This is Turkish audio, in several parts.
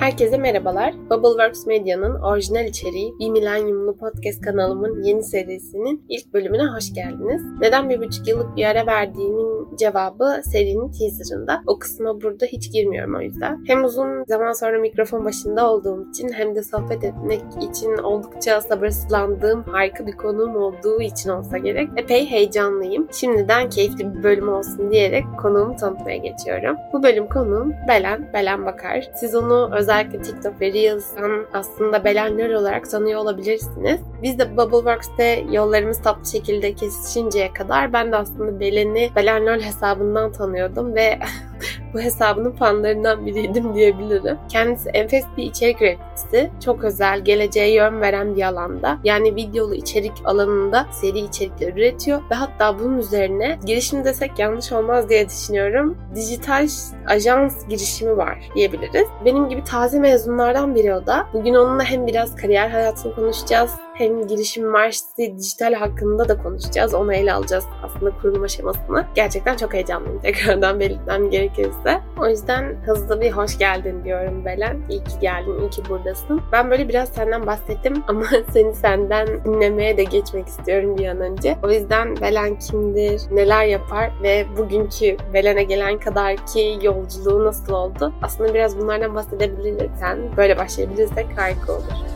Herkese merhabalar. Bubbleworks Medya'nın orijinal içeriği Bir Milenyumlu Podcast kanalımın yeni serisinin ilk bölümüne hoş geldiniz. Neden bir buçuk yıllık bir ara verdiğimin cevabı serinin teaserında. O kısma burada hiç girmiyorum o yüzden. Hem uzun zaman sonra mikrofon başında olduğum için hem de sohbet etmek için oldukça sabırsızlandığım harika bir konuğum olduğu için olsa gerek epey heyecanlıyım. Şimdiden keyifli bir bölüm olsun diyerek konuğumu tanıtmaya geçiyorum. Bu bölüm konuğum Belen, Belen Bakar. Siz onu özellikle TikTok ve Reels'tan aslında Belen Nör olarak tanıyor olabilirsiniz. Biz de Bubbleworks'te yollarımız tatlı şekilde kesişinceye kadar ben de aslında Belen'i Belen Nör hesabından tanıyordum ve bu hesabının fanlarından biriydim diyebilirim. Kendisi enfes bir içerik üreticisi. Çok özel, geleceğe yön veren bir alanda. Yani videolu içerik alanında seri içerikler üretiyor ve hatta bunun üzerine girişim desek yanlış olmaz diye düşünüyorum. Dijital ajans girişimi var diyebiliriz. Benim gibi taze mezunlardan biri o da. Bugün onunla hem biraz kariyer hayatını konuşacağız hem girişim üniversitesi dijital hakkında da konuşacağız. Onu ele alacağız aslında kurulum aşamasını. Gerçekten çok heyecanlıyım tekrardan belirtmem gerekirse. O yüzden hızlı bir hoş geldin diyorum Belen. İyi ki geldin, iyi ki buradasın. Ben böyle biraz senden bahsettim ama seni senden dinlemeye de geçmek istiyorum bir an önce. O yüzden Belen kimdir, neler yapar ve bugünkü Belen'e gelen kadar ki yolculuğu nasıl oldu? Aslında biraz bunlardan bahsedebilirsen, böyle başlayabilirsek harika olur.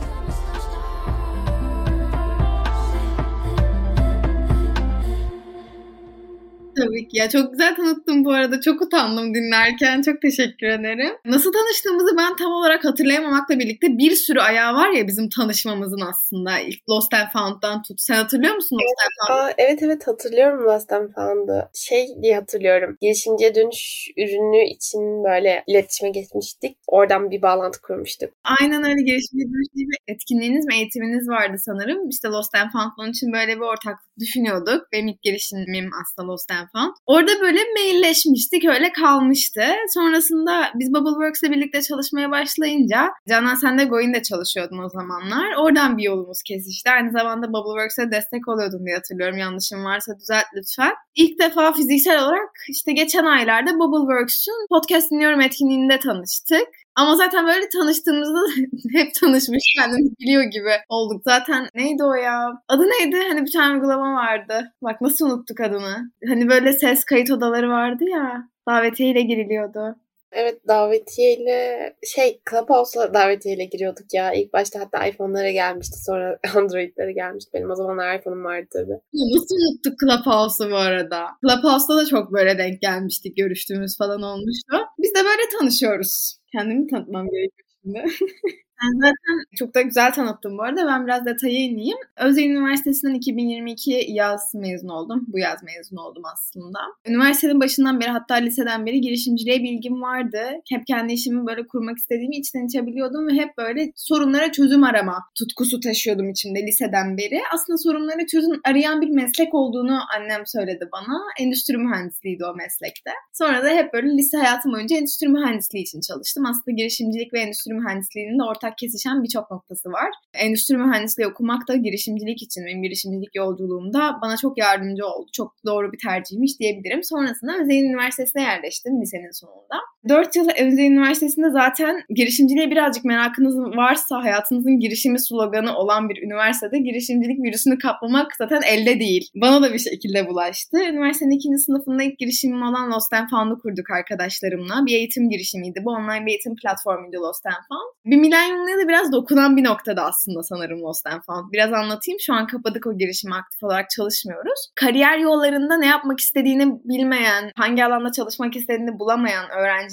Tabii ki ya çok güzel tanıttın bu arada. Çok utandım dinlerken. Çok teşekkür ederim. Nasıl tanıştığımızı ben tam olarak hatırlayamamakla birlikte bir sürü ayağı var ya bizim tanışmamızın aslında. İlk Lost and Found'dan tut. Sen hatırlıyor musun Lost evet, and Found'u? evet evet hatırlıyorum Lost and Found'u. Şey diye hatırlıyorum. Girişimciye dönüş ürünü için böyle iletişime geçmiştik. Oradan bir bağlantı kurmuştuk. Aynen öyle girişimciye dönüş diye bir etkinliğiniz mi eğitiminiz vardı sanırım. İşte Lost and Found için böyle bir ortaklık düşünüyorduk. Benim ilk girişimim aslında Lost and Found. Orada böyle mailleşmiştik öyle kalmıştı. Sonrasında biz Bubbleworks'le birlikte çalışmaya başlayınca Canan sen de Goin'de çalışıyordun o zamanlar. Oradan bir yolumuz kesişti. Aynı zamanda Bubbleworks'e destek oluyordun diye hatırlıyorum. Yanlışım varsa düzelt lütfen. İlk defa fiziksel olarak işte geçen aylarda Bubbleworks'ün podcast dinliyorum etkinliğinde tanıştık. Ama zaten böyle tanıştığımızda hep tanışmış kendimiz biliyor gibi olduk. Zaten neydi o ya? Adı neydi? Hani bir tane uygulama vardı. Bak nasıl unuttuk adını. Hani böyle ses kayıt odaları vardı ya. Davetiyeyle giriliyordu. Evet davetiyeyle şey Clubhouse'la davetiyeyle giriyorduk ya. İlk başta hatta iPhone'lara gelmişti sonra Android'lere gelmişti. Benim o zamanlar iPhone'um vardı tabii. Nasıl unuttuk Clubhouse'u bu arada? Clubhouse'da da çok böyle denk gelmiştik. Görüştüğümüz falan olmuştu. Biz de böyle tanışıyoruz. Kendimi tanıtmam gerekiyor şimdi. Sen zaten çok da güzel tanıttın bu arada. Ben biraz detaya ineyim. Özel Üniversitesi'nden 2022 yaz mezun oldum. Bu yaz mezun oldum aslında. Üniversitenin başından beri hatta liseden beri girişimciliğe bilgim vardı. Hep kendi işimi böyle kurmak istediğimi içten içe ve hep böyle sorunlara çözüm arama tutkusu taşıyordum içimde liseden beri. Aslında sorunlara çözüm arayan bir meslek olduğunu annem söyledi bana. Endüstri mühendisliğiydi o meslekte. Sonra da hep böyle lise hayatım boyunca endüstri mühendisliği için çalıştım. Aslında girişimcilik ve endüstri mühendisliğinin de ortak ortak kesişen birçok noktası var. Endüstri mühendisliği okumak da girişimcilik için, benim girişimcilik yolculuğumda bana çok yardımcı oldu. Çok doğru bir tercihmiş diyebilirim. Sonrasında Özyeğin Üniversitesi'ne yerleştim lisenin sonunda. 4 yıl Özyeğin Üniversitesi'nde zaten girişimciliğe birazcık merakınız varsa hayatınızın girişimi sloganı olan bir üniversitede girişimcilik virüsünü kaplamak zaten elde değil. Bana da bir şekilde bulaştı. Üniversitenin ikinci sınıfında ilk girişimim olan Lost and Found'u kurduk arkadaşlarımla. Bir eğitim girişimiydi. Bu online bir eğitim platformuydu Lost and Found. Bir milenyum Milenyumlu'ya da biraz dokunan bir noktada aslında sanırım Lost and Found. Biraz anlatayım. Şu an kapadık o girişimi aktif olarak çalışmıyoruz. Kariyer yollarında ne yapmak istediğini bilmeyen, hangi alanda çalışmak istediğini bulamayan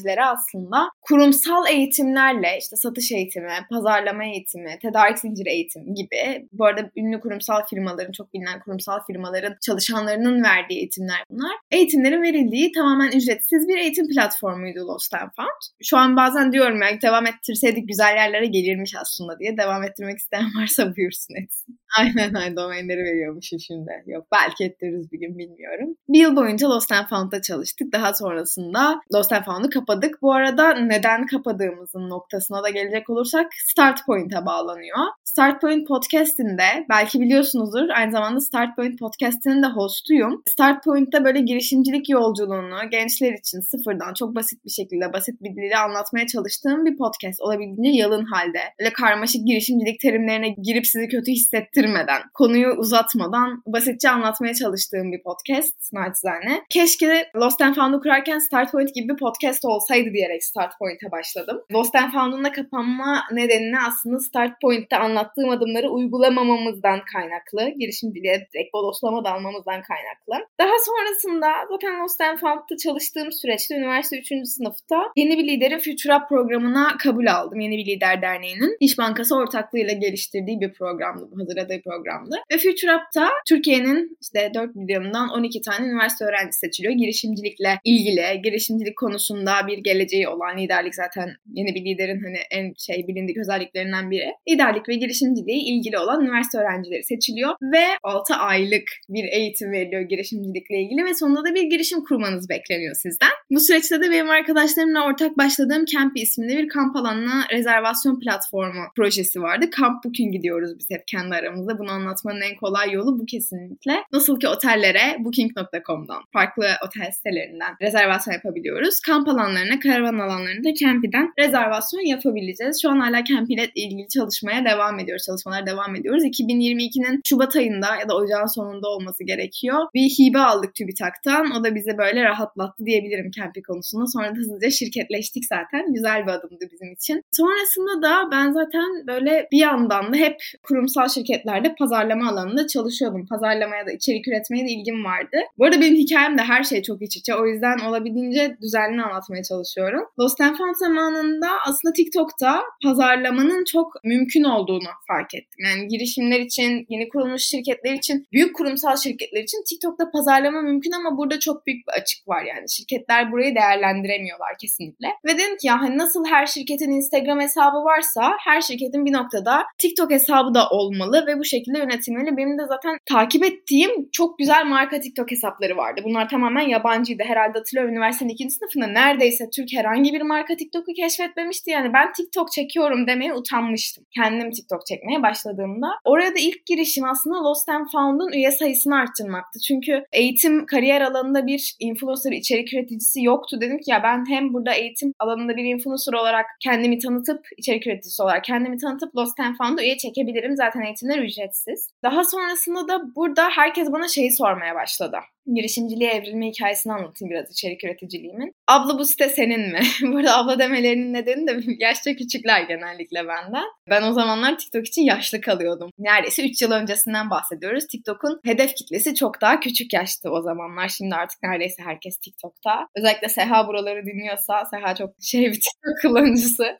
öğrencilere aslında kurumsal eğitimlerle işte satış eğitimi, pazarlama eğitimi, tedarik zinciri eğitimi gibi bu arada ünlü kurumsal firmaların, çok bilinen kurumsal firmaların çalışanlarının verdiği eğitimler bunlar. Eğitimlerin verildiği tamamen ücretsiz bir eğitim platformuydu Lost and Found. Şu an bazen diyorum ya devam ettirseydik güzel yerlere gelirmiş aslında diye devam ettirmek isteyen varsa buyursun etsin. Aynen aynen domainleri veriyormuşum şimdi. Yok belki ettiririz bir gün bilmiyorum. Bir yıl boyunca Lost and Found'da çalıştık. Daha sonrasında Lost and Found'u kapadık. Bu arada neden kapadığımızın noktasına da gelecek olursak Start Point'e bağlanıyor. Start Point Podcast'inde belki biliyorsunuzdur aynı zamanda Start Point Podcast'inin de hostuyum. Start Point'te böyle girişimcilik yolculuğunu gençler için sıfırdan çok basit bir şekilde basit bir dille anlatmaya çalıştığım bir podcast. Olabildiğince yalın halde. Öyle karmaşık girişimcilik terimlerine girip sizi kötü hissettirmeden, konuyu uzatmadan basitçe anlatmaya çalıştığım bir podcast naçizane. Keşke Lost and Found'u kurarken Start Point gibi bir podcast olsaydı diyerek Start Point'e başladım. Lost and Found'un da kapanma nedenini aslında Start Point'te anlattığım adımları uygulamamamızdan kaynaklı. Girişimciliğe direkt bodoslama dalmamızdan kaynaklı. Daha sonrasında zaten Lost and Found'da çalıştığım süreçte üniversite 3. sınıfta yeni bir liderin Future Up programına kabul aldım. Yeni bir Lider Derneği'nin İş Bankası ortaklığıyla geliştirdiği bir programdı, hazırladığı programdı. Ve Future Up'ta Türkiye'nin işte 4 milyonundan 12 tane üniversite öğrencisi seçiliyor. Girişimcilikle ilgili, girişimcilik konusunda bir geleceği olan liderlik zaten yeni bir liderin hani en şey bilindik özelliklerinden biri. Liderlik ve girişimciliği ilgili olan üniversite öğrencileri seçiliyor ve 6 aylık bir eğitim veriliyor girişimcilikle ilgili ve sonunda da bir girişim kurmanız bekleniyor sizden. Bu süreçte de benim arkadaşlarımla ortak başladığım Camp isimli bir kamp alanına rezervasyon platformu projesi vardı. Camp Booking gidiyoruz biz hep kendi aramızda. Bunu anlatmanın en kolay yolu bu kesinlikle. Nasıl ki otellere booking.com'dan, farklı otel sitelerinden rezervasyon yapabiliyoruz. Kamp alanlarına, karavan alanlarına da Campy'den rezervasyon yapabileceğiz. Şu an hala Camp ile ilgili çalışmaya devam ediyoruz. Çalışmalara devam ediyoruz. 2022'nin Şubat ayında ya da ocağın sonunda olması gerekiyor. Bir hibe aldık TÜBİTAK'tan. O da bizi böyle rahatlattı diyebilirim Campy konusunda. Sonra da hızlıca şirketleştik zaten. Güzel bir adımdı bizim için. Sonrasında da ben zaten böyle bir yandan da hep kurumsal şirketlerde pazarlama alanında çalışıyordum. Pazarlamaya da içerik üretmeye de ilgim vardı. Bu arada benim hikayem de her şey çok iç içe. O yüzden olabildiğince düzenli anlatmaya çalışıyorum. Lost and Found zamanında aslında TikTok'ta pazarlamanın çok mümkün olduğunu fark ettim. Yani girişimler için, yeni kurulmuş şirketler için, büyük kurumsal şirketler için TikTok'ta pazarlama mümkün ama burada çok büyük bir açık var yani. Şirketler burayı değerlendiremiyorlar kesinlikle. Ve dedim ki ya hani nasıl her şirketin Instagram hesabı varsa her şirketin bir noktada TikTok hesabı da olmalı ve bu şekilde yönetilmeli. Benim de zaten takip ettiğim çok güzel marka TikTok hesapları vardı. Bunlar tamamen yabancıydı. Herhalde hatırlıyorum üniversitenin ikinci sınıfında neredeyse Türk herhangi bir marka TikTok'u keşfetmemişti. Yani ben TikTok çekiyorum demeye utanmıştım. Kendim TikTok çekmeye başladığımda. Oraya da ilk girişim aslında Lost and Found'un üye sayısını arttırmaktı. Çünkü eğitim, kariyer alanında bir influencer, içerik üreticisi yoktu. Dedim ki ya ben hem burada eğitim alanında bir influencer olarak kendimi tanıtıp, içerik üreticisi olarak kendimi tanıtıp Lost and Found'a üye çekebilirim. Zaten eğitimler ücretsiz. Daha sonrasında da burada herkes bana şeyi sormaya başladı girişimciliğe evrilme hikayesini anlatayım biraz içerik üreticiliğimin. Abla bu site senin mi? Burada abla demelerinin nedeni de yaşça küçükler genellikle benden. Ben o zamanlar TikTok için yaşlı kalıyordum. Neredeyse 3 yıl öncesinden bahsediyoruz. TikTok'un hedef kitlesi çok daha küçük yaştı o zamanlar. Şimdi artık neredeyse herkes TikTok'ta. Özellikle Seha buraları dinliyorsa Seha çok şey bir TikTok kullanıcısı.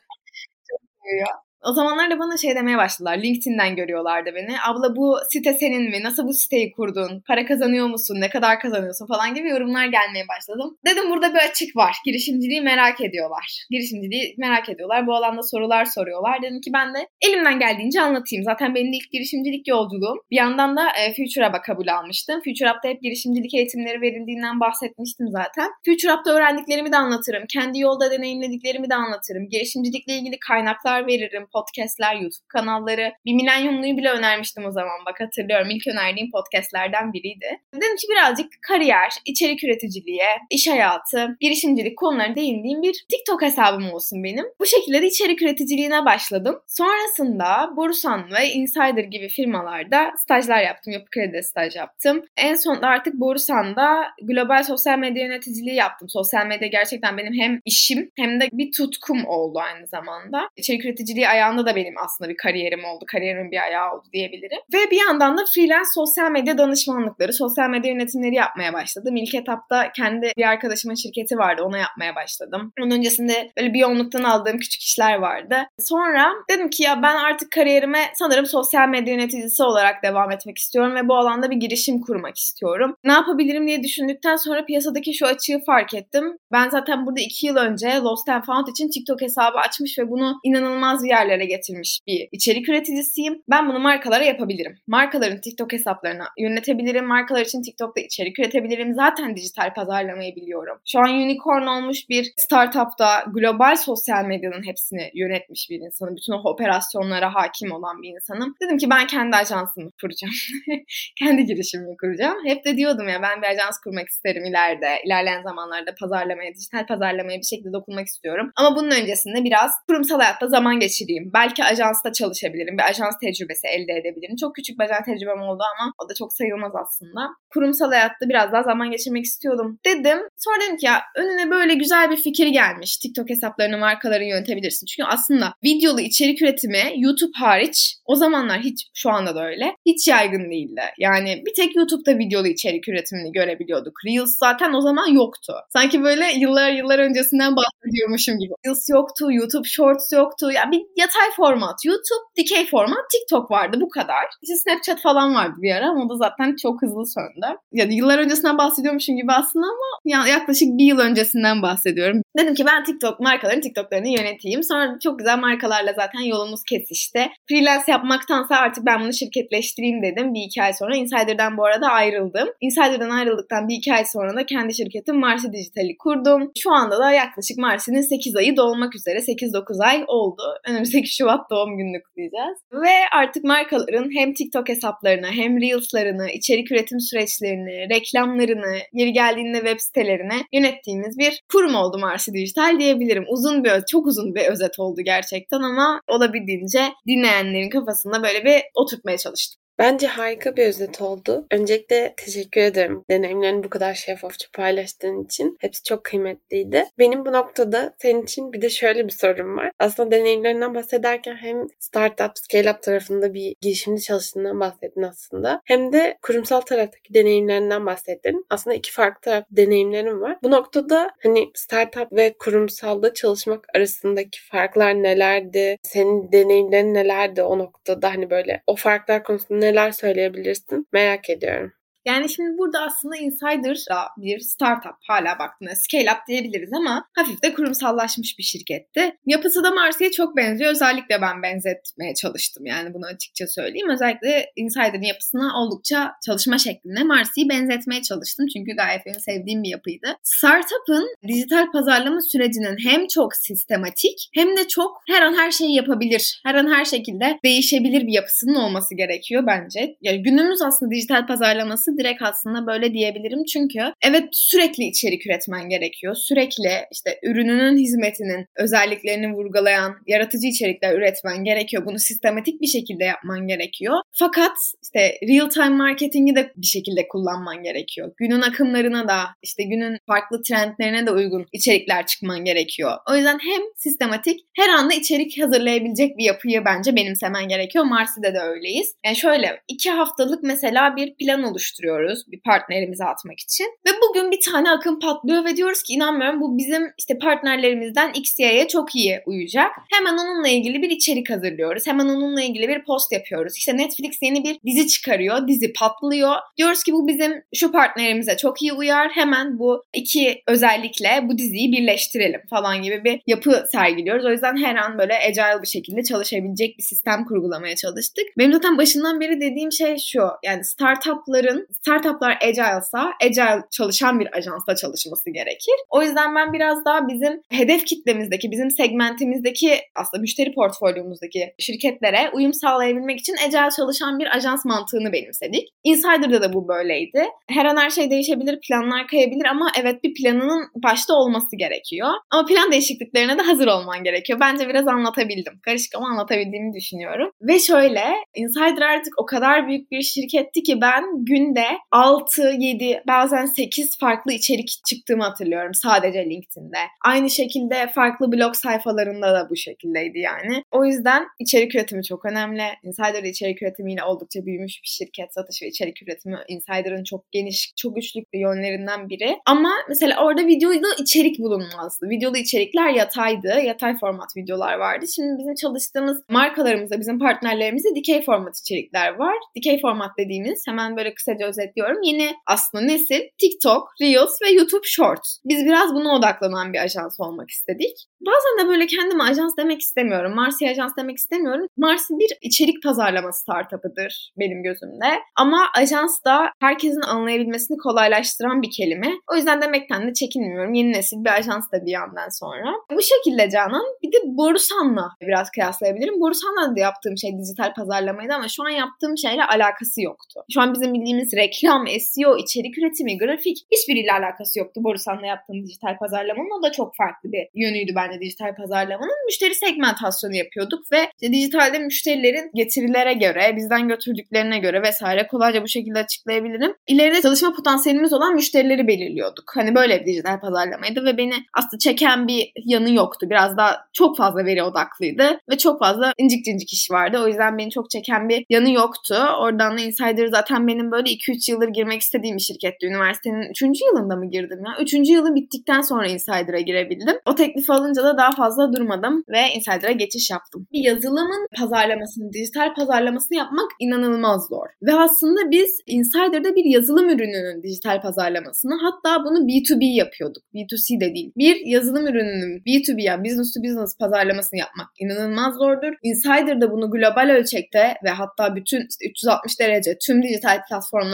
Çok seviyor. O zamanlar da bana şey demeye başladılar. LinkedIn'den görüyorlardı beni. Abla bu site senin mi? Nasıl bu siteyi kurdun? Para kazanıyor musun? Ne kadar kazanıyorsun? Falan gibi yorumlar gelmeye başladım. Dedim burada bir açık var. Girişimciliği merak ediyorlar. Girişimciliği merak ediyorlar. Bu alanda sorular soruyorlar. Dedim ki ben de elimden geldiğince anlatayım. Zaten benim ilk girişimcilik yolculuğum. Bir yandan da e, Future Hub'a kabul almıştım. Future Hub'da hep girişimcilik eğitimleri verildiğinden bahsetmiştim zaten. Future Hub'da öğrendiklerimi de anlatırım. Kendi yolda deneyimlediklerimi de anlatırım. Girişimcilikle ilgili kaynaklar veririm podcastler, YouTube kanalları. Bir milenyumluyu bile önermiştim o zaman bak hatırlıyorum. İlk önerdiğim podcastlerden biriydi. Dedim ki birazcık kariyer, içerik üreticiliğe, iş hayatı, girişimcilik konularına değindiğim bir TikTok hesabım olsun benim. Bu şekilde de içerik üreticiliğine başladım. Sonrasında Bursan ve Insider gibi firmalarda stajlar yaptım. Yapı Kredi'de staj yaptım. En sonunda artık Bursan'da global sosyal medya yöneticiliği yaptım. Sosyal medya gerçekten benim hem işim hem de bir tutkum oldu aynı zamanda. İçerik üreticiliği ayağında da benim aslında bir kariyerim oldu. Kariyerimin bir ayağı oldu diyebilirim. Ve bir yandan da freelance sosyal medya danışmanlıkları, sosyal medya yönetimleri yapmaya başladım. İlk etapta kendi bir arkadaşımın şirketi vardı. Ona yapmaya başladım. Onun öncesinde böyle bir yoğunluktan aldığım küçük işler vardı. Sonra dedim ki ya ben artık kariyerime sanırım sosyal medya yöneticisi olarak devam etmek istiyorum ve bu alanda bir girişim kurmak istiyorum. Ne yapabilirim diye düşündükten sonra piyasadaki şu açığı fark ettim. Ben zaten burada iki yıl önce Lost and Found için TikTok hesabı açmış ve bunu inanılmaz bir yerle yerlere getirmiş bir içerik üreticisiyim. Ben bunu markalara yapabilirim. Markaların TikTok hesaplarını yönetebilirim. Markalar için TikTok'ta içerik üretebilirim. Zaten dijital pazarlamayı biliyorum. Şu an unicorn olmuş bir startupta global sosyal medyanın hepsini yönetmiş bir insanım. Bütün o operasyonlara hakim olan bir insanım. Dedim ki ben kendi ajansımı kuracağım. kendi girişimimi kuracağım. Hep de diyordum ya ben bir ajans kurmak isterim ileride. İlerleyen zamanlarda pazarlamaya, dijital pazarlamaya bir şekilde dokunmak istiyorum. Ama bunun öncesinde biraz kurumsal hayatta zaman geçireyim. Belki ajansta çalışabilirim. Bir ajans tecrübesi elde edebilirim. Çok küçük bir ajans tecrübem oldu ama o da çok sayılmaz aslında. Kurumsal hayatta biraz daha zaman geçirmek istiyordum dedim. Sonra dedim ki ya önüne böyle güzel bir fikir gelmiş. TikTok hesaplarını markaları yönetebilirsin. Çünkü aslında videolu içerik üretimi YouTube hariç o zamanlar hiç şu anda da öyle hiç yaygın değildi. Yani bir tek YouTube'da videolu içerik üretimini görebiliyorduk. Reels zaten o zaman yoktu. Sanki böyle yıllar yıllar öncesinden bahsediyormuşum gibi. Reels yoktu, YouTube Shorts yoktu. Ya bir yatay format YouTube, dikey format TikTok vardı bu kadar. İşte Snapchat falan vardı bir ara ama o da zaten çok hızlı söndü. Yani yıllar öncesinden bahsediyormuşum gibi aslında ama yaklaşık bir yıl öncesinden bahsediyorum. Dedim ki ben TikTok markaların TikTok'larını yöneteyim. Sonra çok güzel markalarla zaten yolumuz kesişti. Freelance yapmaktansa artık ben bunu şirketleştireyim dedim. Bir iki ay sonra Insider'dan bu arada ayrıldım. Insider'dan ayrıldıktan bir iki ay sonra da kendi şirketim Marsi Dijital'i kurdum. Şu anda da yaklaşık Marsi'nin 8 ayı dolmak üzere. 8-9 ay oldu. Önümüzdeki Şubat doğum gününü kutlayacağız. Ve artık markaların hem TikTok hesaplarını hem Reels'larını, içerik üretim süreçlerini, reklamlarını, yeri geldiğinde web sitelerini yönettiğimiz bir kurum oldu Marsi Dijital diyebilirim. Uzun bir, çok uzun bir özet oldu gerçekten ama olabildiğince dinleyenlerin kafasında böyle bir oturtmaya çalıştım. Bence harika bir özet oldu. Öncelikle teşekkür ederim deneyimlerini bu kadar şeffafça paylaştığın için. Hepsi çok kıymetliydi. Benim bu noktada senin için bir de şöyle bir sorum var. Aslında deneyimlerinden bahsederken hem startup, scale-up tarafında bir girişimci çalıştığından bahsettin aslında. Hem de kurumsal taraftaki deneyimlerinden bahsettin. Aslında iki farklı taraf deneyimlerim var. Bu noktada hani startup ve kurumsalda çalışmak arasındaki farklar nelerdi? Senin deneyimlerin nelerdi o noktada? Hani böyle o farklar konusunda neler söyleyebilirsin? Merak ediyorum. Yani şimdi burada aslında Insider bir startup hala baktığında scale up diyebiliriz ama hafif de kurumsallaşmış bir şirketti. Yapısı da Marsi'ye çok benziyor. Özellikle ben benzetmeye çalıştım yani bunu açıkça söyleyeyim. Özellikle Insider'ın yapısına oldukça çalışma şekline Marsi'yi benzetmeye çalıştım. Çünkü gayet benim sevdiğim bir yapıydı. Startup'ın dijital pazarlama sürecinin hem çok sistematik hem de çok her an her şeyi yapabilir. Her an her şekilde değişebilir bir yapısının olması gerekiyor bence. Yani günümüz aslında dijital pazarlaması direkt aslında böyle diyebilirim. Çünkü evet sürekli içerik üretmen gerekiyor. Sürekli işte ürününün hizmetinin özelliklerini vurgulayan yaratıcı içerikler üretmen gerekiyor. Bunu sistematik bir şekilde yapman gerekiyor. Fakat işte real time marketingi de bir şekilde kullanman gerekiyor. Günün akımlarına da işte günün farklı trendlerine de uygun içerikler çıkman gerekiyor. O yüzden hem sistematik her anda içerik hazırlayabilecek bir yapıyı bence benimsemen gerekiyor. Marsi'de de öyleyiz. Yani şöyle iki haftalık mesela bir plan oluşturuyor oluşturuyoruz bir partnerimize atmak için. Ve bugün bir tane akım patlıyor ve diyoruz ki inanmıyorum bu bizim işte partnerlerimizden XY'ye çok iyi uyacak. Hemen onunla ilgili bir içerik hazırlıyoruz. Hemen onunla ilgili bir post yapıyoruz. İşte Netflix yeni bir dizi çıkarıyor. Dizi patlıyor. Diyoruz ki bu bizim şu partnerimize çok iyi uyar. Hemen bu iki özellikle bu diziyi birleştirelim falan gibi bir yapı sergiliyoruz. O yüzden her an böyle agile bir şekilde çalışabilecek bir sistem kurgulamaya çalıştık. Benim zaten başından beri dediğim şey şu. Yani startupların startuplar agile'sa agile çalışan bir ajansla çalışması gerekir. O yüzden ben biraz daha bizim hedef kitlemizdeki, bizim segmentimizdeki aslında müşteri portfolyomuzdaki şirketlere uyum sağlayabilmek için agile çalışan bir ajans mantığını benimsedik. Insider'da da bu böyleydi. Her an her şey değişebilir, planlar kayabilir ama evet bir planının başta olması gerekiyor. Ama plan değişikliklerine de hazır olman gerekiyor. Bence biraz anlatabildim. Karışık ama anlatabildiğimi düşünüyorum. Ve şöyle, Insider artık o kadar büyük bir şirketti ki ben günde 6, 7 bazen 8 farklı içerik çıktığımı hatırlıyorum sadece LinkedIn'de. Aynı şekilde farklı blog sayfalarında da bu şekildeydi yani. O yüzden içerik üretimi çok önemli. Insider içerik üretimiyle oldukça büyümüş bir şirket. Satış ve içerik üretimi Insider'ın çok geniş, çok güçlü yönlerinden biri. Ama mesela orada videoda içerik bulunmazdı. Videolu içerikler yataydı. Yatay format videolar vardı. Şimdi bizim çalıştığımız markalarımızda, bizim partnerlerimizde dikey format içerikler var. Dikey format dediğimiz hemen böyle kısaca özetliyorum. Yeni aslında nesil TikTok, Reels ve YouTube Shorts. Biz biraz buna odaklanan bir ajans olmak istedik. Bazen de böyle kendime ajans demek istemiyorum. Marsi ajans demek istemiyorum. Marsi bir içerik pazarlama startup'ıdır benim gözümde. Ama ajans da herkesin anlayabilmesini kolaylaştıran bir kelime. O yüzden demekten de çekinmiyorum. Yeni nesil bir ajans da bir yandan sonra. Bu şekilde Canan. Bir de Borusan'la biraz kıyaslayabilirim. Borusan'la da yaptığım şey dijital pazarlamaydı ama şu an yaptığım şeyle alakası yoktu. Şu an bizim bildiğimiz reklam, SEO, içerik üretimi, grafik hiçbiriyle alakası yoktu Borusan'la yaptığım dijital pazarlamanın. O da çok farklı bir yönüydü bence dijital pazarlamanın. Müşteri segmentasyonu yapıyorduk ve işte dijitalde müşterilerin getirilere göre, bizden götürdüklerine göre vesaire kolayca bu şekilde açıklayabilirim. İleride çalışma potansiyelimiz olan müşterileri belirliyorduk. Hani böyle bir dijital pazarlamaydı ve beni aslında çeken bir yanı yoktu. Biraz daha çok fazla veri odaklıydı ve çok fazla incik cincik iş vardı. O yüzden beni çok çeken bir yanı yoktu. Oradan da Insider zaten benim böyle 2-3 yıldır girmek istediğim bir şirketti. Üniversitenin 3. yılında mı girdim ya? 3. yılın bittikten sonra Insider'a girebildim. O teklifi alınca da daha fazla durmadım ve Insider'a geçiş yaptım. Bir yazılımın pazarlamasını, dijital pazarlamasını yapmak inanılmaz zor. Ve aslında biz Insider'da bir yazılım ürününün dijital pazarlamasını hatta bunu B2B yapıyorduk. B2C de değil. Bir yazılım ürününün B2B yani business to business pazarlamasını yapmak inanılmaz zordur. Insider'da bunu global ölçekte ve hatta bütün işte 360 derece tüm dijital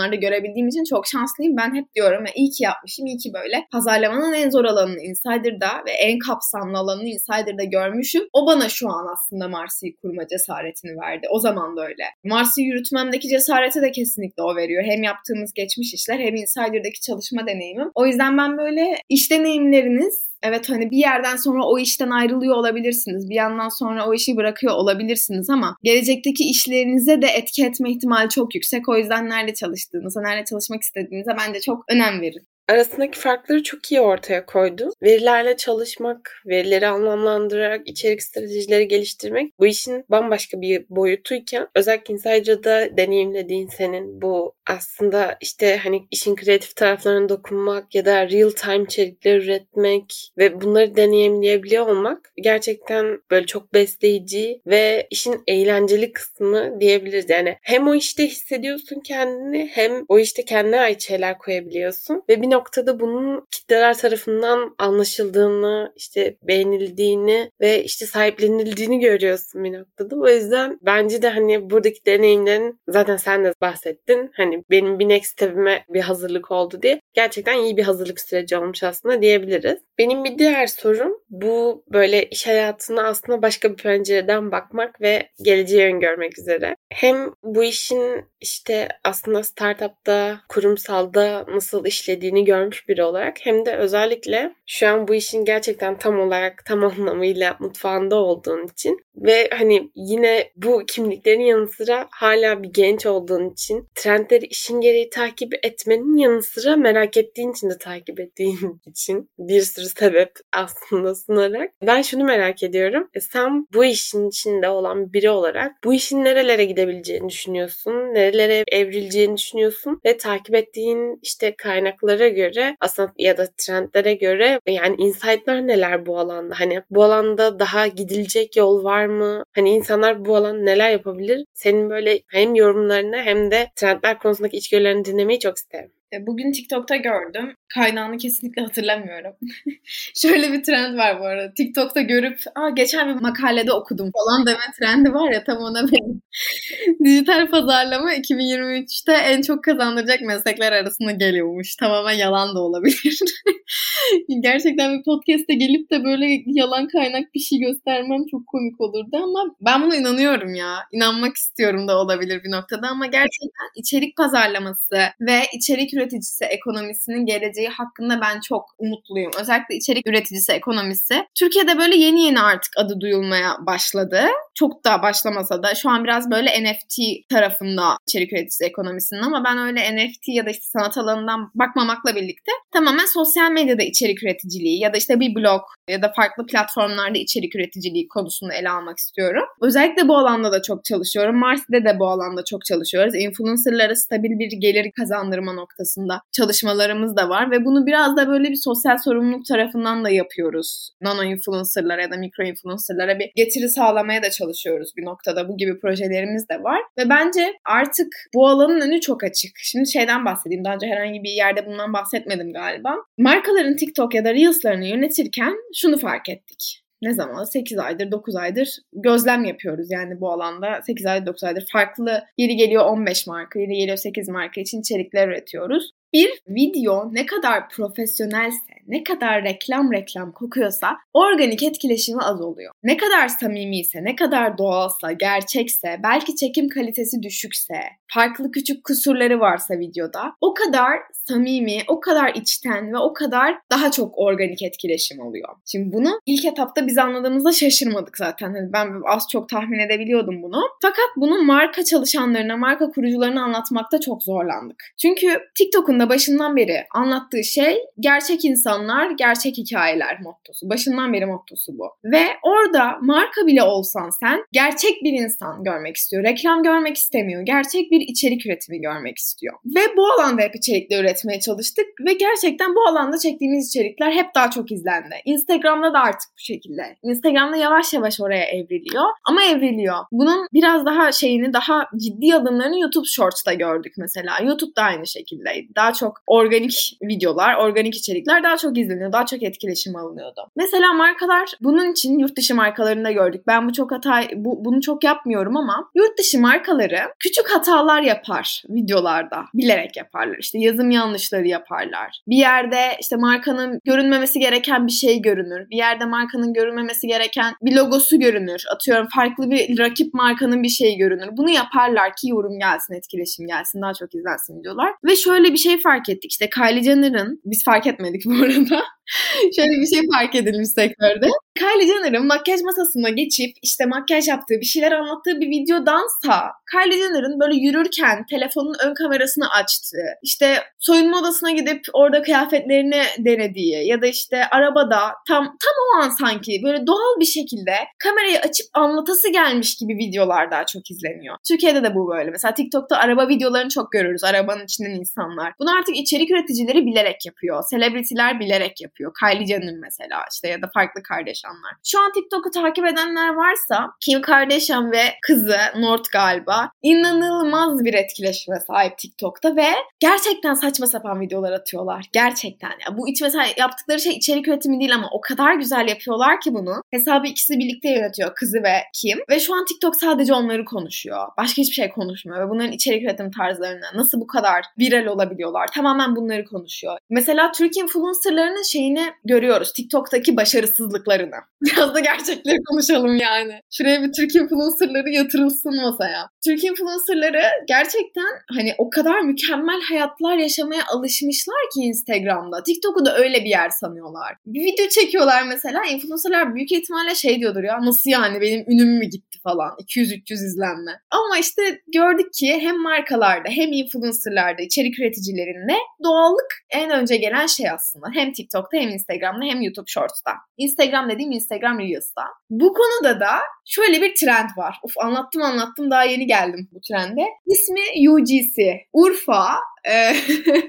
platformlarda görebildiğim için çok şanslıyım. Ben hep diyorum ve iyi ki yapmışım, iyi ki böyle. Pazarlamanın en zor alanını Insider'da ve en kapsamlı alanını Insider'da görmüşüm. O bana şu an aslında Mars'ı kurma cesaretini verdi. O zaman da öyle. Mars'ı yürütmemdeki cesareti de kesinlikle o veriyor. Hem yaptığımız geçmiş işler hem Insider'daki çalışma deneyimim. O yüzden ben böyle iş deneyimleriniz evet hani bir yerden sonra o işten ayrılıyor olabilirsiniz. Bir yandan sonra o işi bırakıyor olabilirsiniz ama gelecekteki işlerinize de etki etme ihtimali çok yüksek. O yüzden nerede çalıştığınıza, nerede çalışmak istediğinize bence çok önem verin arasındaki farkları çok iyi ortaya koydu. Verilerle çalışmak, verileri anlamlandırarak içerik stratejileri geliştirmek bu işin bambaşka bir boyutuyken özellikle Insider'da deneyimlediğin senin bu aslında işte hani işin kreatif taraflarına dokunmak ya da real time içerikler üretmek ve bunları deneyimleyebiliyor olmak gerçekten böyle çok besleyici ve işin eğlenceli kısmı diyebiliriz. Yani hem o işte hissediyorsun kendini hem o işte kendine ait şeyler koyabiliyorsun ve bir noktada bunun kitleler tarafından anlaşıldığını, işte beğenildiğini ve işte sahiplenildiğini görüyorsun bir noktada. O yüzden bence de hani buradaki deneyimlerin zaten sen de bahsettin. Hani benim bir next step'ime bir hazırlık oldu diye. Gerçekten iyi bir hazırlık süreci olmuş aslında diyebiliriz. Benim bir diğer sorum bu böyle iş hayatına aslında başka bir pencereden bakmak ve geleceği öngörmek üzere. Hem bu işin işte aslında startupta, kurumsalda nasıl işlediğini görmüş biri olarak hem de özellikle şu an bu işin gerçekten tam olarak tam anlamıyla mutfağında olduğun için ve hani yine bu kimliklerin yanı sıra hala bir genç olduğun için trendleri işin gereği takip etmenin yanı sıra merak ettiğin için de takip ettiğin için bir sürü sebep aslında sunarak ben şunu merak ediyorum. E sen bu işin içinde olan biri olarak bu işin nerelere gidebileceğini düşünüyorsun? Nerelere evrileceğini düşünüyorsun? Ve takip ettiğin işte kaynaklara göre aslında ya da trendlere göre yani insight'lar neler bu alanda? Hani bu alanda daha gidilecek yol var mı? Hani insanlar bu alan neler yapabilir? Senin böyle hem yorumlarını hem de trendler konusundaki içgörülerini dinlemeyi çok isterim. E, bugün TikTok'ta gördüm. Kaynağını kesinlikle hatırlamıyorum. Şöyle bir trend var bu arada. TikTok'ta görüp Aa, geçen bir makalede okudum falan deme trendi var ya tam ona benim. Dijital pazarlama 2023'te en çok kazandıracak meslekler arasında geliyormuş. Tamamen yalan da olabilir. Gerçekten bir podcast'te gelip de böyle yalan kaynak bir şey göstermem çok komik olurdu ama ben buna inanıyorum ya. İnanmak istiyorum da olabilir bir noktada ama gerçekten içerik pazarlaması ve içerik üreticisi ekonomisinin geleceği hakkında ben çok umutluyum. Özellikle içerik üreticisi ekonomisi. Türkiye'de böyle yeni yeni artık adı duyulmaya başladı. Çok da başlamasa da şu an biraz böyle NFT tarafında içerik üreticisi ekonomisinin ama ben öyle NFT ya da işte sanat alanından bakmamakla birlikte tamamen sosyal medyada içerik üreticiliği ya da işte bir blog ya da farklı platformlarda içerik üreticiliği konusunu ele almak istiyorum. Özellikle bu alanda da çok çalışıyorum. Mars'te de bu alanda çok çalışıyoruz. Influencerlara stabil bir gelir kazandırma noktası arkasında çalışmalarımız da var ve bunu biraz da böyle bir sosyal sorumluluk tarafından da yapıyoruz. Nano influencerlara ya da mikro influencerlara bir getiri sağlamaya da çalışıyoruz bir noktada. Bu gibi projelerimiz de var ve bence artık bu alanın önü çok açık. Şimdi şeyden bahsedeyim. Daha önce herhangi bir yerde bundan bahsetmedim galiba. Markaların TikTok ya da Reels'larını yönetirken şunu fark ettik ne zaman 8 aydır 9 aydır gözlem yapıyoruz yani bu alanda 8 aydır 9 aydır farklı yeri geliyor 15 marka yeri geliyor 8 marka için içerikler üretiyoruz. Bir video ne kadar profesyonelse, ne kadar reklam reklam kokuyorsa organik etkileşimi az oluyor. Ne kadar samimiyse, ne kadar doğalsa, gerçekse, belki çekim kalitesi düşükse, farklı küçük kusurları varsa videoda o kadar samimi, o kadar içten ve o kadar daha çok organik etkileşim oluyor. Şimdi bunu ilk etapta biz anladığımızda şaşırmadık zaten. Hani ben az çok tahmin edebiliyordum bunu. Fakat bunu marka çalışanlarına, marka kurucularına anlatmakta çok zorlandık. Çünkü TikTok'un da başından beri anlattığı şey gerçek insanlar, gerçek hikayeler mottosu. Başından beri mottosu bu. Ve orada marka bile olsan sen gerçek bir insan görmek istiyor. Reklam görmek istemiyor. Gerçek bir içerik üretimi görmek istiyor. Ve bu alanda hep içerikler üretmeye çalıştık ve gerçekten bu alanda çektiğimiz içerikler hep daha çok izlendi. Instagram'da da artık bu şekilde. Instagram'da yavaş yavaş oraya evriliyor ama evriliyor. Bunun biraz daha şeyini daha ciddi adımlarını YouTube Shorts'ta gördük mesela. YouTube da aynı şekildeydi. Daha çok organik videolar, organik içerikler daha çok izleniyor. Daha çok etkileşim alınıyordu. Mesela markalar bunun için yurt dışı markalarında gördük. Ben bu çok hata bu, bunu çok yapmıyorum ama yurt dışı markaları küçük hatalar yapar videolarda. Bilerek yaparlar. İşte yazım yanlışları yaparlar. Bir yerde işte markanın görünmemesi gereken bir şey görünür. Bir yerde markanın görünmemesi gereken bir logosu görünür. Atıyorum farklı bir rakip markanın bir şeyi görünür. Bunu yaparlar ki yorum gelsin, etkileşim gelsin, daha çok izlensin diyorlar. Ve şöyle bir şey fark ettik. İşte Kylie Jenner'ın, biz fark etmedik bu arada. Şöyle bir şey fark edilmiş sektörde. Kylie Jenner'ın makyaj masasına geçip işte makyaj yaptığı bir şeyler anlattığı bir videodansa Kylie Jenner'ın böyle yürürken telefonun ön kamerasını açtığı, işte soyunma odasına gidip orada kıyafetlerini denediği ya da işte arabada tam tam o an sanki böyle doğal bir şekilde kamerayı açıp anlatası gelmiş gibi videolar daha çok izleniyor. Türkiye'de de bu böyle. Mesela TikTok'ta araba videolarını çok görürüz. Arabanın içinden insanlar. Bunu artık içerik üreticileri bilerek yapıyor. Selebritiler bilerek yapıyor. Kylie Jenner mesela işte ya da farklı Kardashianlar. Şu an TikTok'u takip edenler varsa Kim Kardashian ve kızı North galiba inanılmaz bir etkileşime sahip TikTok'ta ve gerçekten saçma sapan videolar atıyorlar. Gerçekten. Ya bu iç mesela yaptıkları şey içerik üretimi değil ama o kadar güzel yapıyorlar ki bunu. Hesabı ikisi birlikte yönetiyor kızı ve Kim. Ve şu an TikTok sadece onları konuşuyor. Başka hiçbir şey konuşmuyor ve bunların içerik üretim tarzlarını nasıl bu kadar viral olabiliyorlar? Tamamen bunları konuşuyor. Mesela Türk influencerlarının şeyini görüyoruz. TikTok'taki başarısızlıklarını. Biraz da gerçekleri konuşalım yani. Şuraya bir Türk influencerları yatırılsın masaya. Türk influencerları gerçekten hani o kadar mükemmel hayatlar yaşamaya alışmışlar ki Instagram'da. TikTok'u da öyle bir yer sanıyorlar. Bir video çekiyorlar mesela. Influencerlar büyük ihtimalle şey diyordur ya nasıl yani benim ünüm mü gitti falan. 200-300 izlenme. Ama işte gördük ki hem markalarda hem influencerlarda içerik üreticilerinde doğallık en önce gelen şey aslında. Hem TikTok'ta hem Instagram'da hem YouTube Shorts'ta. Instagram dediğim Instagram Reels'ta. Bu konuda da şöyle bir trend var. Uf anlattım anlattım daha yeni geldim bu trende. İsmi UGC. Urfa ee,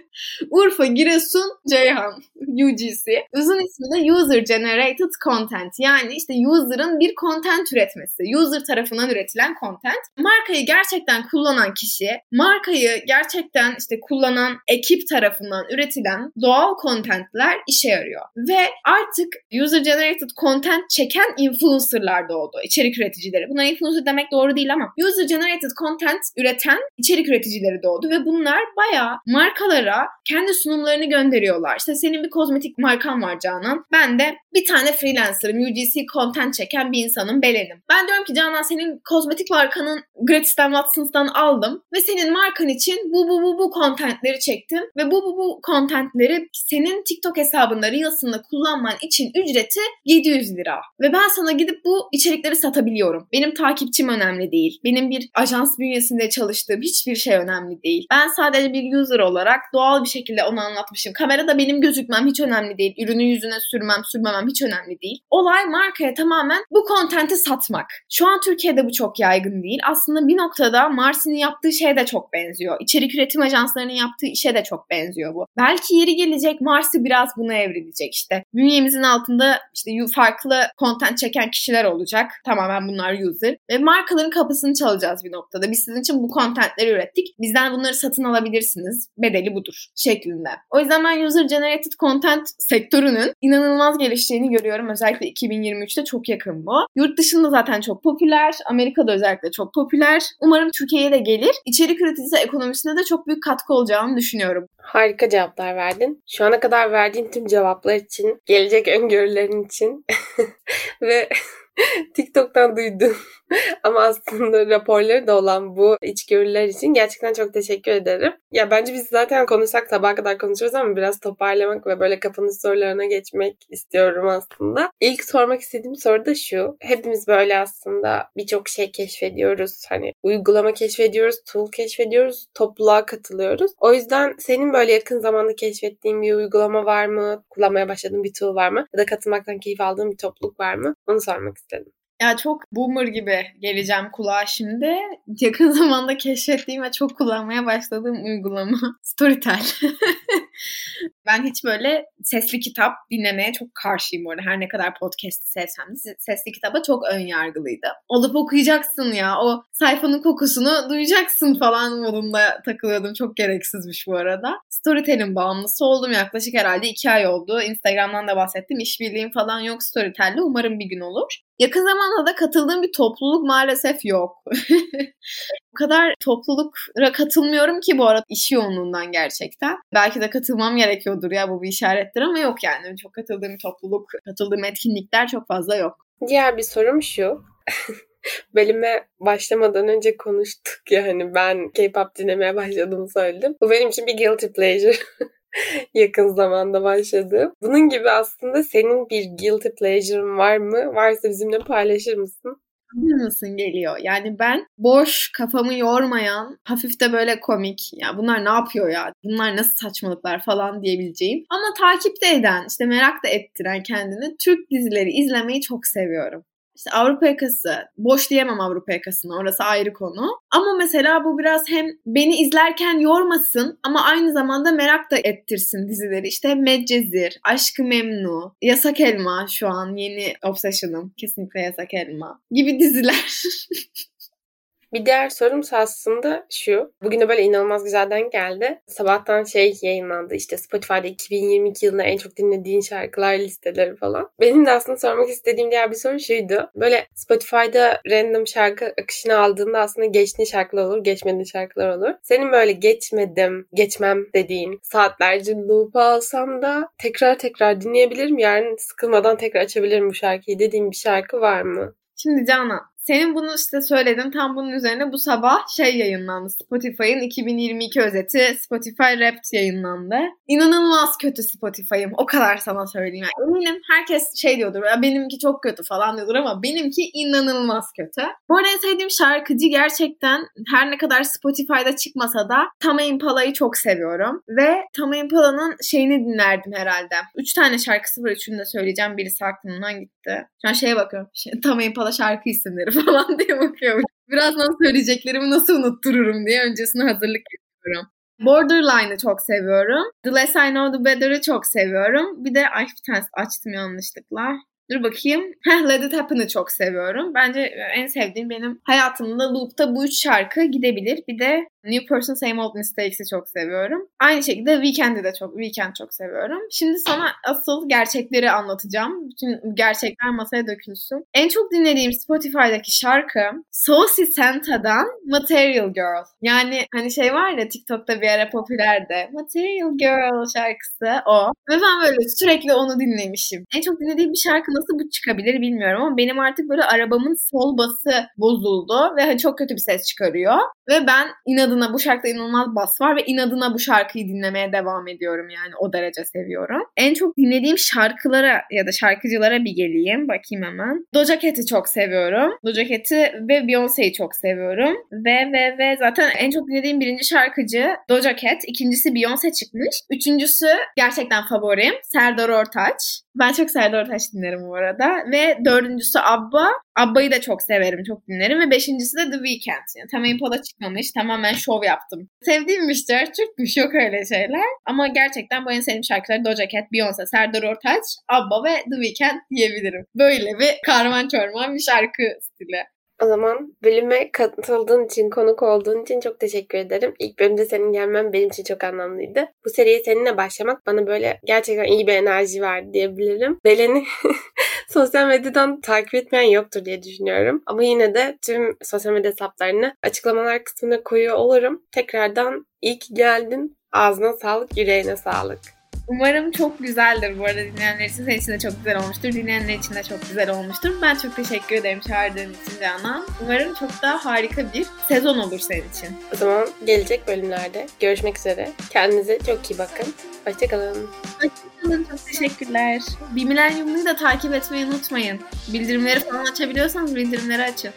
Urfa, Giresun, Ceyhan UGC. Uzun ismi de User Generated Content. Yani işte user'ın bir content üretmesi. User tarafından üretilen content. Markayı gerçekten kullanan kişi, markayı gerçekten işte kullanan ekip tarafından üretilen doğal contentler işe yarıyor. Ve artık User Generated Content çeken influencerlar doğdu. İçerik üreticileri. Buna influencer demek doğru değil ama User Generated Content üreten içerik üreticileri doğdu ve bunlar bayağı markalara kendi sunumlarını gönderiyorlar. İşte senin bir kozmetik markan var Canan. Ben de bir tane freelancer'ım. UGC content çeken bir insanım. Belenim. Ben diyorum ki Canan senin kozmetik markanın Gratis'ten Watson's'tan aldım ve senin markan için bu bu bu bu contentleri çektim ve bu bu bu contentleri senin TikTok hesabında Reels'ında kullanman için ücreti 700 lira. Ve ben sana gidip bu içerikleri satabiliyorum. Benim takipçim önemli değil. Benim bir ajans bünyesinde çalıştığım hiçbir şey önemli değil. Ben sadece bir user olarak doğal bir şekilde onu anlatmışım. Kamerada benim gözükmem hiç önemli değil. Ürünü yüzüne sürmem sürmemem hiç önemli değil. Olay markaya tamamen bu kontenti satmak. Şu an Türkiye'de bu çok yaygın değil. Aslında bir noktada Marsi'nin yaptığı şeye de çok benziyor. İçerik üretim ajanslarının yaptığı işe de çok benziyor bu. Belki yeri gelecek Marsi biraz buna evrilecek işte. Bünyemizin altında işte farklı content çeken kişiler olacak. Tamamen bunlar user. Ve markaların kapısını çalacağız bir noktada. Biz sizin için bu contentleri ürettik. Bizden bunları satın alabilirsiniz. Bedeli budur şeklinde. O yüzden ben user generated content sektörünün inanılmaz geliştiğini görüyorum. Özellikle 2023'te çok yakın bu. Yurt dışında zaten çok popüler. Amerika'da özellikle çok popüler. Umarım Türkiye'ye de gelir. İçerik üreticisi ekonomisine de çok büyük katkı olacağını düşünüyorum. Harika cevaplar verdin. Şu ana kadar verdiğin tüm cevaplar için, gelecek öngörülerin için ve TikTok'tan duydum. Ama aslında raporları da olan bu içgörüler için gerçekten çok teşekkür ederim. Ya bence biz zaten konuşsak sabaha kadar konuşuruz ama biraz toparlamak ve böyle kafanız sorularına geçmek istiyorum aslında. İlk sormak istediğim soru da şu. Hepimiz böyle aslında birçok şey keşfediyoruz. Hani uygulama keşfediyoruz, tool keşfediyoruz, topluluğa katılıyoruz. O yüzden senin böyle yakın zamanda keşfettiğin bir uygulama var mı? Kullanmaya başladığın bir tool var mı? Ya da katılmaktan keyif aldığın bir topluluk var mı? Onu sormak istedim. Ya çok boomer gibi geleceğim kulağa şimdi. Yakın zamanda keşfettiğim ve çok kullanmaya başladığım uygulama Storytel. ben hiç böyle sesli kitap dinlemeye çok karşıyım orada. Her ne kadar podcast'i sevsem de sesli kitaba çok ön yargılıydı. Olup okuyacaksın ya. O sayfanın kokusunu duyacaksın falan modunda takılıyordum. Çok gereksizmiş bu arada. Storytel'in bağımlısı oldum. Yaklaşık herhalde iki ay oldu. Instagram'dan da bahsettim. İşbirliğim falan yok Storytel'le. Umarım bir gün olur. Yakın zamanda da katıldığım bir topluluk maalesef yok. Bu kadar topluluklara katılmıyorum ki bu arada iş yoğunluğundan gerçekten. Belki de katılmam gerekiyordur ya bu bir işarettir ama yok yani. Çok katıldığım topluluk, katıldığım etkinlikler çok fazla yok. Diğer bir sorum şu. Bölüme başlamadan önce konuştuk ya hani ben K-pop dinlemeye başladığımı söyledim. Bu benim için bir guilty pleasure. yakın zamanda başladı. Bunun gibi aslında senin bir guilty pleasure'ın var mı? Varsa bizimle paylaşır mısın? mısın geliyor. Yani ben boş kafamı yormayan hafif de böyle komik ya bunlar ne yapıyor ya bunlar nasıl saçmalıklar falan diyebileceğim ama takipte eden işte merak da ettiren kendini Türk dizileri izlemeyi çok seviyorum. İşte Avrupa yakası, boş diyemem Avrupa yakasını orası ayrı konu. Ama mesela bu biraz hem beni izlerken yormasın ama aynı zamanda merak da ettirsin dizileri. İşte Medcezir, Aşkı Memnu, Yasak Elma şu an yeni obsession'ım. Kesinlikle Yasak Elma gibi diziler. Bir diğer sorum aslında şu. Bugün de böyle inanılmaz güzelden geldi. Sabahtan şey yayınlandı işte Spotify'da 2022 yılında en çok dinlediğin şarkılar listeleri falan. Benim de aslında sormak istediğim diğer bir soru şuydu. Böyle Spotify'da random şarkı akışını aldığında aslında geçtiğin şarkılar olur, geçmediğin şarkılar olur. Senin böyle geçmedim, geçmem dediğin saatlerce loop alsam da tekrar tekrar dinleyebilirim. Yarın sıkılmadan tekrar açabilirim bu şarkıyı dediğin bir şarkı var mı? Şimdi Canan senin bunu işte söyledin. Tam bunun üzerine bu sabah şey yayınlandı. Spotify'ın 2022 özeti Spotify Wrapped yayınlandı. İnanılmaz kötü Spotify'ım. O kadar sana söyleyeyim. Yani eminim herkes şey diyordur. Ya benimki çok kötü falan diyordur ama benimki inanılmaz kötü. Bu arada sevdiğim şarkıcı gerçekten her ne kadar Spotify'da çıkmasa da Tame Impala'yı çok seviyorum. Ve Tame Impala'nın şeyini dinlerdim herhalde. Üç tane şarkısı var. Üçünü de söyleyeceğim. Birisi aklımdan gitti. Şu an şeye bakıyorum. Tame Impala şarkı isimleri falan diye bakıyorum. Birazdan söyleyeceklerimi nasıl unuttururum diye öncesine hazırlık yapıyorum. Borderline'ı çok seviyorum. The Less I Know The Better'ı çok seviyorum. Bir de ay bir tanesi açtım yanlışlıkla. Dur bakayım. Heh, Let It Happen'ı çok seviyorum. Bence en sevdiğim benim hayatımda loop'ta bu üç şarkı gidebilir. Bir de New Person Same Old Mistakes'i çok seviyorum. Aynı şekilde Weekend'i de çok, Weekend çok seviyorum. Şimdi sana asıl gerçekleri anlatacağım. Bütün gerçekler masaya dökülsün. En çok dinlediğim Spotify'daki şarkı Saucy Santa'dan Material Girl. Yani hani şey var ya TikTok'ta bir ara popülerdi. Material Girl şarkısı o. Ve ben böyle sürekli onu dinlemişim. En çok dinlediğim bir şarkı nasıl bu çıkabilir bilmiyorum ama benim artık böyle arabamın sol bası bozuldu ve hani çok kötü bir ses çıkarıyor. Ve ben inadına bu şarkıda inanılmaz bas var ve inadına bu şarkıyı dinlemeye devam ediyorum yani o derece seviyorum. En çok dinlediğim şarkılara ya da şarkıcılara bir geleyim. Bakayım hemen. Doja Cat'i çok seviyorum. Doja Cat'i ve Beyoncé'yi çok seviyorum. Ve ve ve zaten en çok dinlediğim birinci şarkıcı Doja Cat. ikincisi Beyoncé çıkmış. Üçüncüsü gerçekten favorim Serdar Ortaç. Ben çok Serdar Ortaç dinlerim bu arada. Ve dördüncüsü Abba. Abba'yı da çok severim, çok dinlerim. Ve beşincisi de The Weeknd. Yani tam Impala çıkmamış, tamamen şov yaptım. Sevdiğim bir Türkmüş, yok öyle şeyler. Ama gerçekten bu en sevdiğim şarkılar Doja Cat, Beyoncé, Serdar Ortaç, Abba ve The Weeknd diyebilirim. Böyle bir karman çorman bir şarkı stili. O zaman bölüme katıldığın için, konuk olduğun için çok teşekkür ederim. İlk bölümde senin gelmen benim için çok anlamlıydı. Bu seriye seninle başlamak bana böyle gerçekten iyi bir enerji verdi diyebilirim. Belen'i sosyal medyadan takip etmeyen yoktur diye düşünüyorum. Ama yine de tüm sosyal medya hesaplarını açıklamalar kısmına koyuyor olurum. Tekrardan iyi ki geldin. Ağzına sağlık, yüreğine sağlık. Umarım çok güzeldir bu arada dinleyenler için. Senin için de çok güzel olmuştur. Dinleyenler için de çok güzel olmuştur. Ben çok teşekkür ederim çağırdığın için Canan. Umarım çok daha harika bir sezon olur senin için. O zaman gelecek bölümlerde görüşmek üzere. Kendinize çok iyi bakın. Hoşçakalın. Hoşçakalın. Çok teşekkürler. Bir Milenyum'u da takip etmeyi unutmayın. Bildirimleri falan açabiliyorsanız bildirimleri açın.